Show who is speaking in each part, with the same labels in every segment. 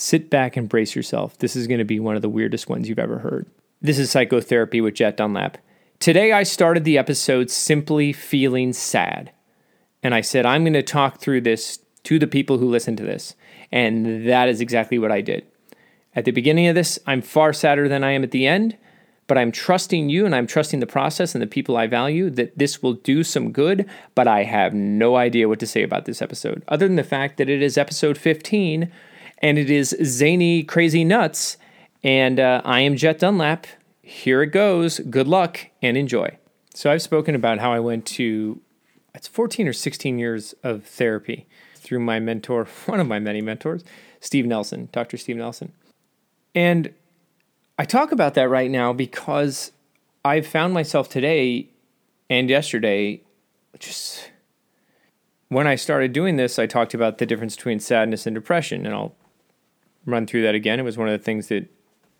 Speaker 1: Sit back and brace yourself. This is going to be one of the weirdest ones you've ever heard. This is Psychotherapy with Jet Dunlap. Today I started the episode simply feeling sad. And I said, I'm going to talk through this to the people who listen to this. And that is exactly what I did. At the beginning of this, I'm far sadder than I am at the end, but I'm trusting you and I'm trusting the process and the people I value that this will do some good. But I have no idea what to say about this episode, other than the fact that it is episode 15 and it is zany, crazy nuts. And uh, I am Jet Dunlap. Here it goes. Good luck and enjoy. So, I've spoken about how I went to, it's 14 or 16 years of therapy through my mentor, one of my many mentors, Steve Nelson, Dr. Steve Nelson. And I talk about that right now because I've found myself today and yesterday just when I started doing this, I talked about the difference between sadness and depression, and I'll run through that again. It was one of the things that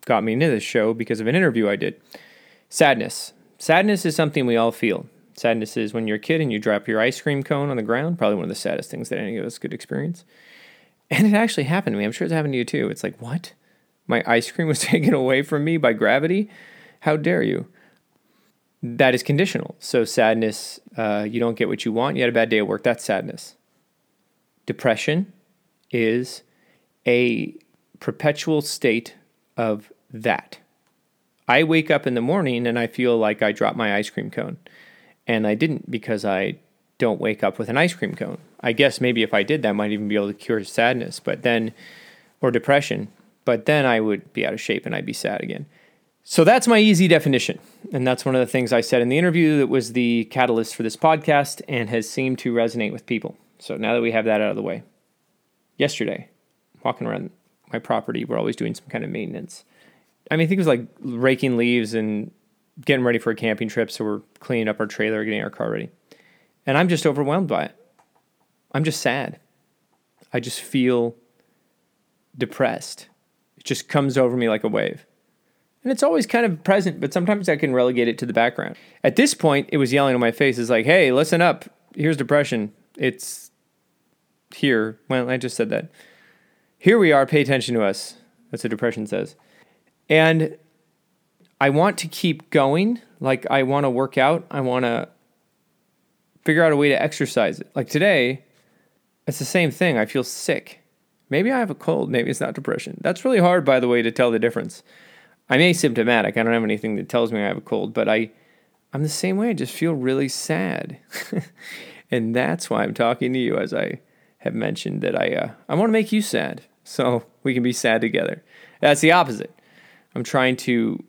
Speaker 1: got me into this show because of an interview I did. Sadness. Sadness is something we all feel. Sadness is when you're a kid and you drop your ice cream cone on the ground, probably one of the saddest things that any of us could experience. And it actually happened to me. I'm sure it's happened to you too. It's like, what? My ice cream was taken away from me by gravity? How dare you? That is conditional. So, sadness, uh, you don't get what you want, you had a bad day at work, that's sadness. Depression is a perpetual state of that. I wake up in the morning and I feel like I dropped my ice cream cone. And I didn't because I don't wake up with an ice cream cone. I guess maybe if I did, that might even be able to cure sadness, but then, or depression, but then I would be out of shape and I'd be sad again. So that's my easy definition. And that's one of the things I said in the interview that was the catalyst for this podcast and has seemed to resonate with people. So now that we have that out of the way, yesterday, walking around my property. We're always doing some kind of maintenance. I mean, I think it was like raking leaves and getting ready for a camping trip. So we're cleaning up our trailer, getting our car ready. And I'm just overwhelmed by it. I'm just sad. I just feel depressed. It just comes over me like a wave. And it's always kind of present, but sometimes I can relegate it to the background. At this point, it was yelling in my face. It's like, hey, listen up. Here's depression. It's here. Well, I just said that. Here we are, pay attention to us. That's what depression says. And I want to keep going. Like, I want to work out. I want to figure out a way to exercise it. Like today, it's the same thing. I feel sick. Maybe I have a cold. Maybe it's not depression. That's really hard, by the way, to tell the difference. I'm asymptomatic. I don't have anything that tells me I have a cold, but I, I'm the same way. I just feel really sad. and that's why I'm talking to you, as I have mentioned that I, uh, I want to make you sad so we can be sad together. That's the opposite. I'm trying to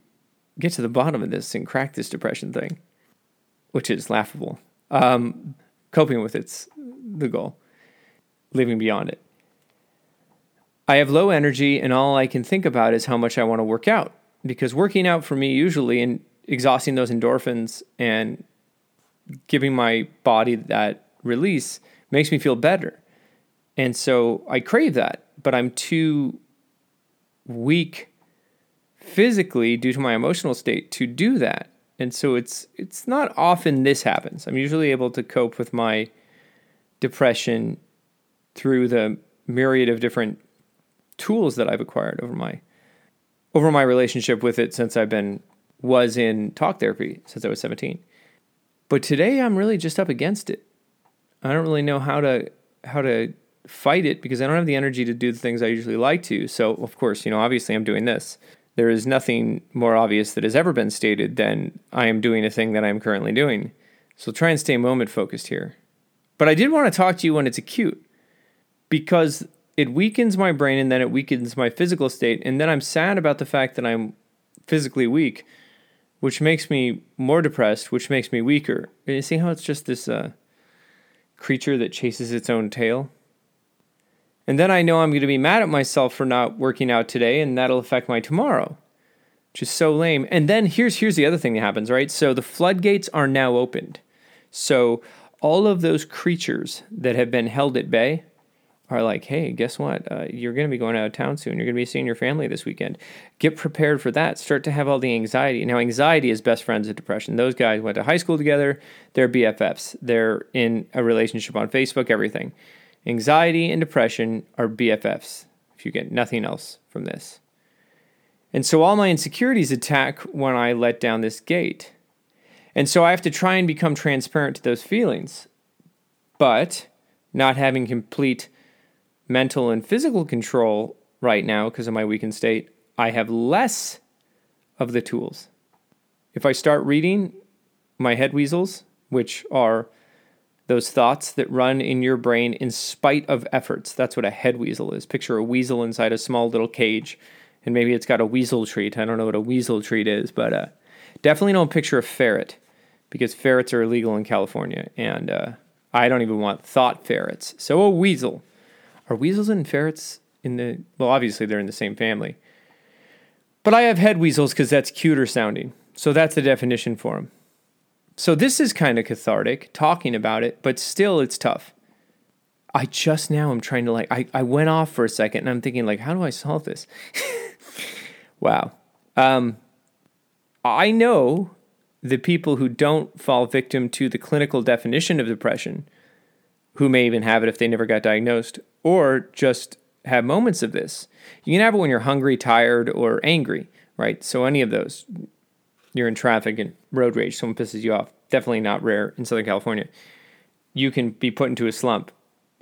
Speaker 1: get to the bottom of this and crack this depression thing, which is laughable. Um, coping with it's the goal, living beyond it. I have low energy, and all I can think about is how much I want to work out. Because working out for me, usually, and exhausting those endorphins and giving my body that release makes me feel better. And so I crave that but I'm too weak physically due to my emotional state to do that. And so it's it's not often this happens. I'm usually able to cope with my depression through the myriad of different tools that I've acquired over my over my relationship with it since I've been was in talk therapy since I was 17. But today I'm really just up against it. I don't really know how to how to fight it because I don't have the energy to do the things I usually like to. So, of course, you know, obviously I'm doing this. There is nothing more obvious that has ever been stated than I am doing a thing that I am currently doing. So try and stay moment focused here. But I did want to talk to you when it's acute because it weakens my brain and then it weakens my physical state. And then I'm sad about the fact that I'm physically weak, which makes me more depressed, which makes me weaker. You see how it's just this uh, creature that chases its own tail? And then I know I'm going to be mad at myself for not working out today, and that'll affect my tomorrow, which is so lame. And then here's here's the other thing that happens, right? So the floodgates are now opened. So all of those creatures that have been held at bay are like, hey, guess what? Uh, you're going to be going out of town soon. You're going to be seeing your family this weekend. Get prepared for that. Start to have all the anxiety. Now, anxiety is best friends with depression. Those guys went to high school together. They're BFFs. They're in a relationship on Facebook, everything. Anxiety and depression are BFFs. if you get nothing else from this. And so all my insecurities attack when I let down this gate. And so I have to try and become transparent to those feelings. But not having complete mental and physical control right now because of my weakened state, I have less of the tools. If I start reading my head weasels, which are those thoughts that run in your brain in spite of efforts. That's what a head weasel is. Picture a weasel inside a small little cage, and maybe it's got a weasel treat. I don't know what a weasel treat is, but uh, definitely don't picture a ferret because ferrets are illegal in California, and uh, I don't even want thought ferrets. So a weasel. Are weasels and ferrets in the? Well, obviously they're in the same family. But I have head weasels because that's cuter sounding. So that's the definition for them. So this is kind of cathartic talking about it, but still it's tough. I just now am trying to like I, I went off for a second and I'm thinking like how do I solve this? wow. Um I know the people who don't fall victim to the clinical definition of depression, who may even have it if they never got diagnosed, or just have moments of this. You can have it when you're hungry, tired, or angry, right? So any of those you're in traffic and road rage, someone pisses you off, definitely not rare in Southern California, you can be put into a slump.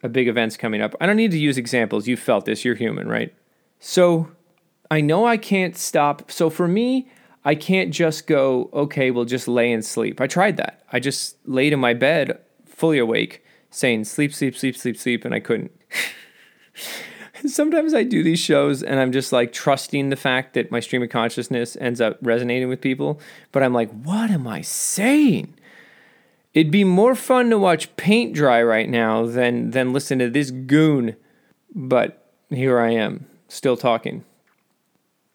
Speaker 1: A big event's coming up. I don't need to use examples. You felt this. You're human, right? So I know I can't stop. So for me, I can't just go, okay, well, just lay and sleep. I tried that. I just laid in my bed, fully awake, saying, sleep, sleep, sleep, sleep, sleep, and I couldn't. sometimes I do these shows and I'm just like trusting the fact that my stream of consciousness ends up resonating with people. But I'm like, what am I saying? It'd be more fun to watch paint dry right now than than listen to this goon. But here I am, still talking.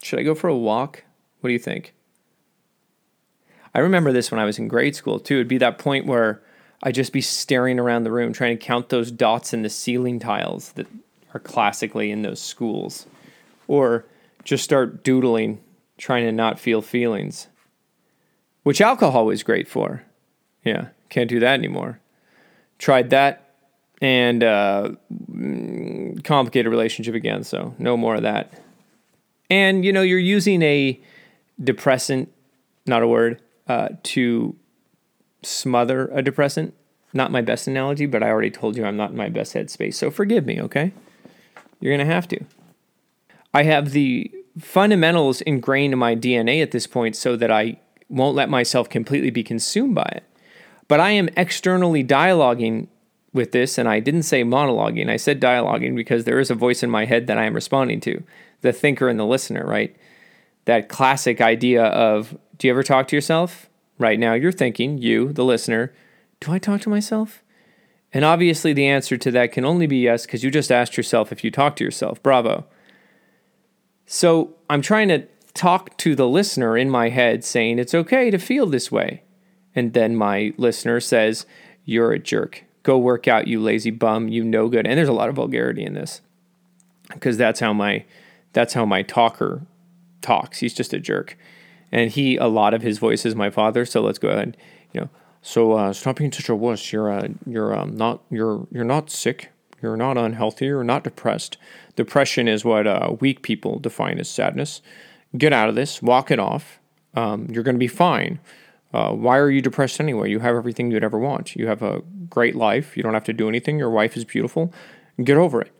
Speaker 1: Should I go for a walk? What do you think? I remember this when I was in grade school too. It'd be that point where I'd just be staring around the room trying to count those dots in the ceiling tiles that are classically in those schools. Or just start doodling, trying to not feel feelings, which alcohol was great for. Yeah, can't do that anymore. Tried that and uh, complicated relationship again, so no more of that. And you know, you're using a depressant, not a word, uh, to smother a depressant. Not my best analogy, but I already told you I'm not in my best headspace, so forgive me, okay? You're going to have to. I have the fundamentals ingrained in my DNA at this point so that I won't let myself completely be consumed by it. But I am externally dialoguing with this, and I didn't say monologuing. I said dialoguing because there is a voice in my head that I am responding to the thinker and the listener, right? That classic idea of do you ever talk to yourself? Right now, you're thinking, you, the listener, do I talk to myself? And obviously, the answer to that can only be yes because you just asked yourself if you talk to yourself. Bravo. So I'm trying to talk to the listener in my head saying it's okay to feel this way. And then my listener says, You're a jerk. Go work out, you lazy bum, you no good. And there's a lot of vulgarity in this because that's how my that's how my talker talks. He's just a jerk. And he a lot of his voice is my father, so let's go ahead. You know, so uh, stop being such a wuss. You're uh, you're um, not you're you're not sick. You're not unhealthy. You're not depressed. Depression is what uh, weak people define as sadness. Get out of this. Walk it off. Um, you're going to be fine. Uh, why are you depressed anyway? You have everything you'd ever want. You have a great life. You don't have to do anything. Your wife is beautiful. Get over it.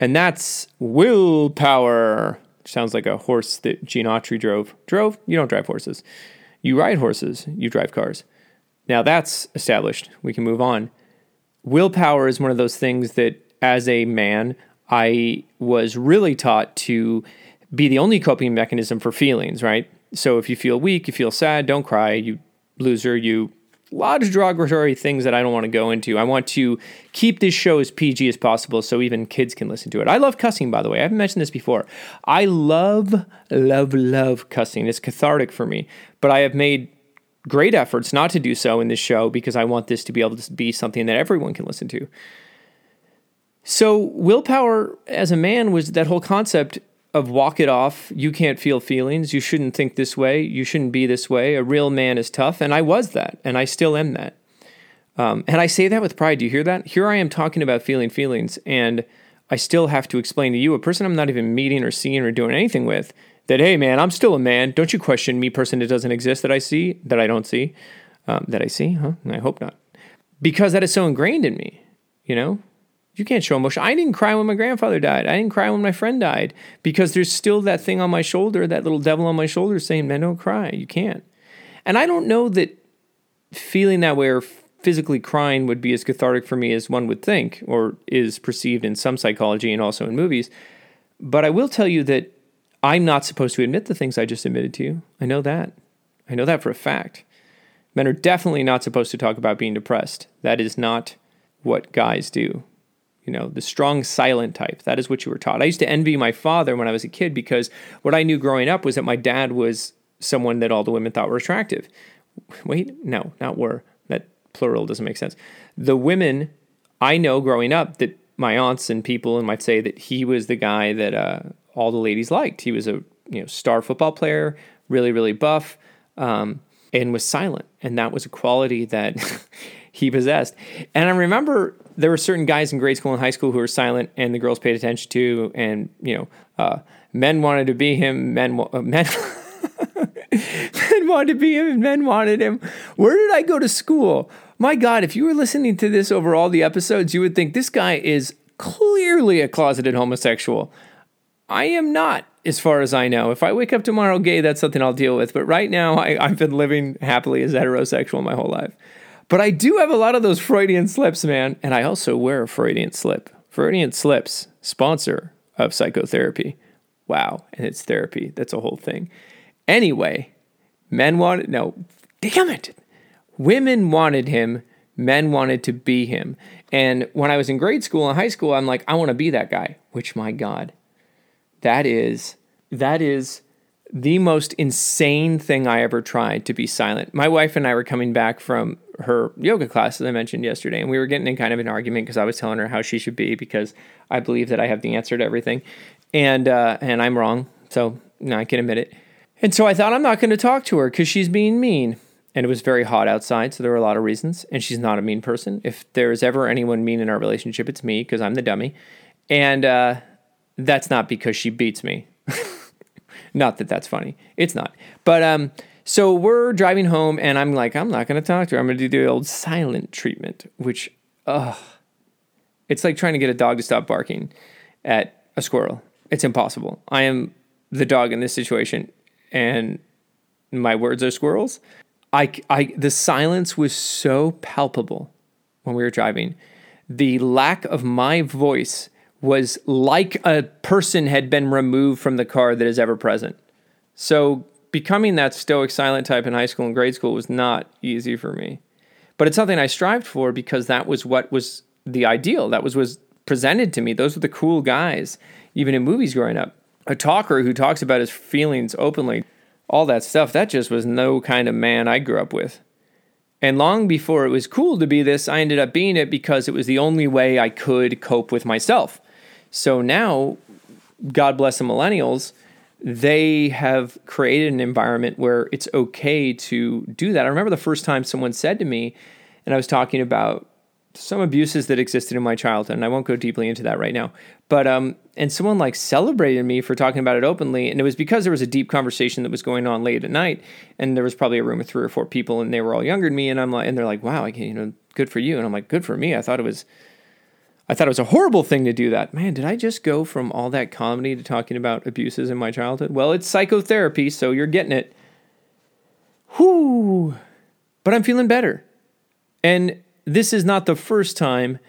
Speaker 1: And that's willpower. Sounds like a horse that Gene Autry drove. Drove? You don't drive horses. You ride horses. You drive cars. Now that's established. We can move on. Willpower is one of those things that, as a man, I was really taught to be the only coping mechanism for feelings, right? So if you feel weak, you feel sad, don't cry, you loser, you a lot of derogatory things that I don't want to go into. I want to keep this show as PG as possible so even kids can listen to it. I love cussing, by the way. I haven't mentioned this before. I love, love, love cussing. It's cathartic for me. But I have made great efforts not to do so in this show because I want this to be able to be something that everyone can listen to. So, willpower as a man was that whole concept of walk it off. You can't feel feelings. You shouldn't think this way. You shouldn't be this way. A real man is tough. And I was that. And I still am that. Um, and I say that with pride. Do you hear that? Here I am talking about feeling feelings. And I still have to explain to you, a person I'm not even meeting or seeing or doing anything with, that, hey, man, I'm still a man. Don't you question me, person that doesn't exist that I see, that I don't see, um, that I see, huh? I hope not. Because that is so ingrained in me, you know? You can't show emotion. I didn't cry when my grandfather died. I didn't cry when my friend died because there's still that thing on my shoulder, that little devil on my shoulder saying, man, don't cry. You can't. And I don't know that feeling that way or physically crying would be as cathartic for me as one would think or is perceived in some psychology and also in movies. But I will tell you that I'm not supposed to admit the things I just admitted to you. I know that. I know that for a fact. Men are definitely not supposed to talk about being depressed. That is not what guys do. You know, the strong silent type. That is what you were taught. I used to envy my father when I was a kid because what I knew growing up was that my dad was someone that all the women thought were attractive. Wait, no, not were. That plural doesn't make sense. The women I know growing up that my aunts and people and might say that he was the guy that uh, all the ladies liked. He was a you know star football player, really really buff, um, and was silent, and that was a quality that he possessed. And I remember there were certain guys in grade school and high school who were silent, and the girls paid attention to, and you know, uh, men wanted to be him, men uh, men. men wanted to be him and men wanted him. Where did I go to school? My God, if you were listening to this over all the episodes, you would think this guy is clearly a closeted homosexual. I am not, as far as I know. If I wake up tomorrow gay, that's something I'll deal with. But right now, I, I've been living happily as heterosexual my whole life. But I do have a lot of those Freudian slips, man. And I also wear a Freudian slip. Freudian slips, sponsor of psychotherapy. Wow. And it's therapy. That's a whole thing. Anyway, men wanted, no, damn it. Women wanted him. Men wanted to be him. And when I was in grade school and high school, I'm like, I want to be that guy, which my God, that is that is the most insane thing I ever tried to be silent. My wife and I were coming back from her yoga class, as I mentioned yesterday, and we were getting in kind of an argument because I was telling her how she should be because I believe that I have the answer to everything, and uh, and I'm wrong, so no, I can admit it. And so I thought I'm not going to talk to her because she's being mean, and it was very hot outside, so there were a lot of reasons. And she's not a mean person. If there's ever anyone mean in our relationship, it's me because I'm the dummy, and uh, that's not because she beats me. not that that's funny. It's not. But um, so we're driving home, and I'm like, I'm not going to talk to her. I'm going to do the old silent treatment, which, ugh, it's like trying to get a dog to stop barking at a squirrel. It's impossible. I am the dog in this situation, and my words are squirrels. I, I, the silence was so palpable when we were driving. The lack of my voice was like a person had been removed from the car that is ever present. So becoming that stoic silent type in high school and grade school was not easy for me. But it's something I strived for because that was what was the ideal. That was was presented to me. Those were the cool guys, even in movies growing up. A talker who talks about his feelings openly, all that stuff, that just was no kind of man I grew up with. And long before it was cool to be this, I ended up being it because it was the only way I could cope with myself. So now, God bless the millennials, they have created an environment where it's okay to do that. I remember the first time someone said to me, and I was talking about some abuses that existed in my childhood, and I won't go deeply into that right now. But um, and someone like celebrated me for talking about it openly, and it was because there was a deep conversation that was going on late at night, and there was probably a room of three or four people, and they were all younger than me, and I'm like, and they're like, wow, I can, you know, good for you, and I'm like, good for me. I thought it was I thought it was a horrible thing to do that. Man, did I just go from all that comedy to talking about abuses in my childhood? Well, it's psychotherapy, so you're getting it. Whoo! But I'm feeling better. And this is not the first time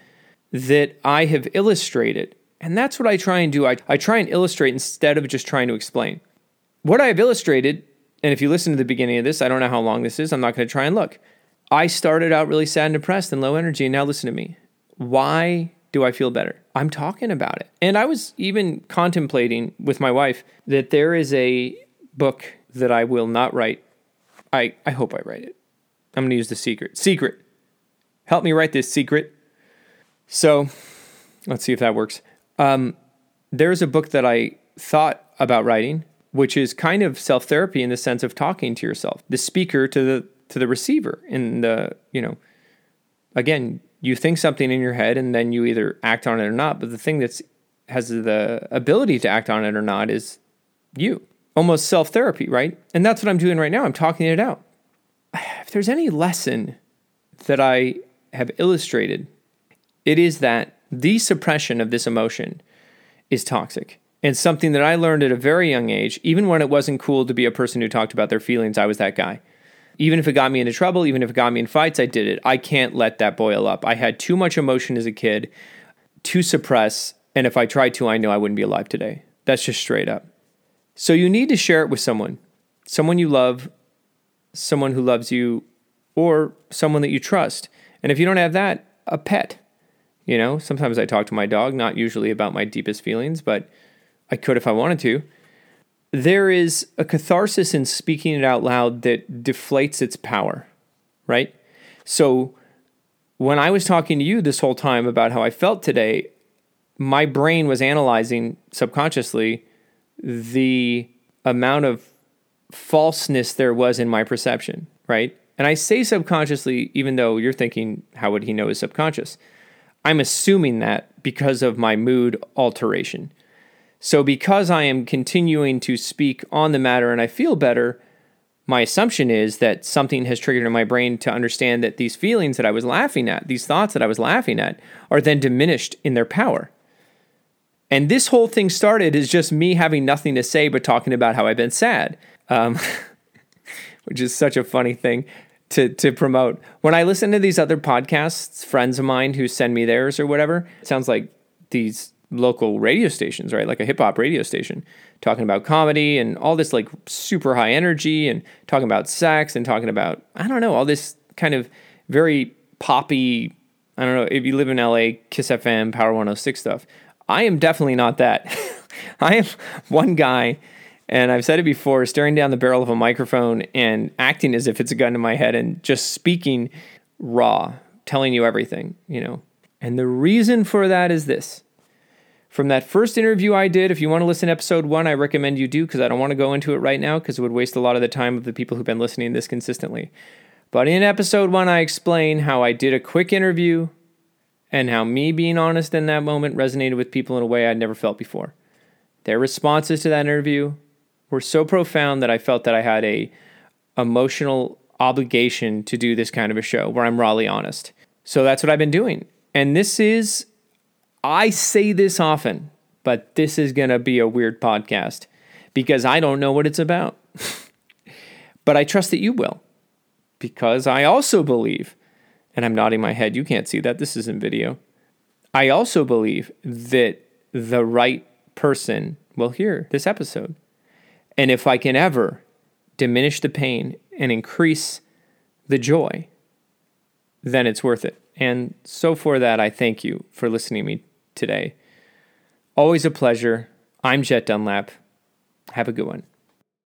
Speaker 1: that I have illustrated. And that's what I try and do. I, I try and illustrate instead of just trying to explain. What I have illustrated, and if you listen to the beginning of this, I don't know how long this is, I'm not going to try and look. I started out really sad and depressed and low energy, and now listen to me. Why do I feel better? I'm talking about it. And I was even contemplating with my wife that there is a book that I will not write. I, I hope I write it. I'm going to use the secret. Secret. Help me write this secret. So let's see if that works. Um, there's a book that I thought about writing, which is kind of self therapy in the sense of talking to yourself, the speaker to the to the receiver. In the you know, again, you think something in your head and then you either act on it or not. But the thing that's has the ability to act on it or not is you. Almost self therapy, right? And that's what I'm doing right now. I'm talking it out. If there's any lesson that I have illustrated, it is that the suppression of this emotion is toxic. And something that I learned at a very young age, even when it wasn't cool to be a person who talked about their feelings, I was that guy. Even if it got me into trouble, even if it got me in fights, I did it. I can't let that boil up. I had too much emotion as a kid to suppress. And if I tried to, I know I wouldn't be alive today. That's just straight up. So you need to share it with someone, someone you love, someone who loves you, or someone that you trust. And if you don't have that, a pet. You know, sometimes I talk to my dog, not usually about my deepest feelings, but I could if I wanted to. There is a catharsis in speaking it out loud that deflates its power, right? So when I was talking to you this whole time about how I felt today, my brain was analyzing subconsciously the amount of falseness there was in my perception, right? And I say subconsciously, even though you're thinking, how would he know his subconscious? I'm assuming that because of my mood alteration. So, because I am continuing to speak on the matter and I feel better, my assumption is that something has triggered in my brain to understand that these feelings that I was laughing at, these thoughts that I was laughing at, are then diminished in their power. And this whole thing started as just me having nothing to say but talking about how I've been sad, um, which is such a funny thing to to promote. When I listen to these other podcasts, friends of mine who send me theirs or whatever, it sounds like these local radio stations, right? Like a hip hop radio station, talking about comedy and all this like super high energy and talking about sex and talking about I don't know all this kind of very poppy. I don't know if you live in LA, Kiss FM, Power 106 stuff. I am definitely not that. I am one guy and I've said it before, staring down the barrel of a microphone and acting as if it's a gun to my head and just speaking raw, telling you everything, you know. And the reason for that is this. From that first interview I did, if you want to listen to episode one, I recommend you do because I don't want to go into it right now because it would waste a lot of the time of the people who've been listening this consistently. But in episode one, I explain how I did a quick interview and how me being honest in that moment resonated with people in a way I'd never felt before. Their responses to that interview were so profound that I felt that I had a emotional obligation to do this kind of a show where I'm rawly honest. So that's what I've been doing. And this is I say this often, but this is going to be a weird podcast because I don't know what it's about. but I trust that you will because I also believe, and I'm nodding my head, you can't see that, this isn't video. I also believe that the right person will hear this episode. And if I can ever diminish the pain and increase the joy, then it's worth it. And so for that, I thank you for listening to me today. Always a pleasure. I'm Jet Dunlap. Have a good one.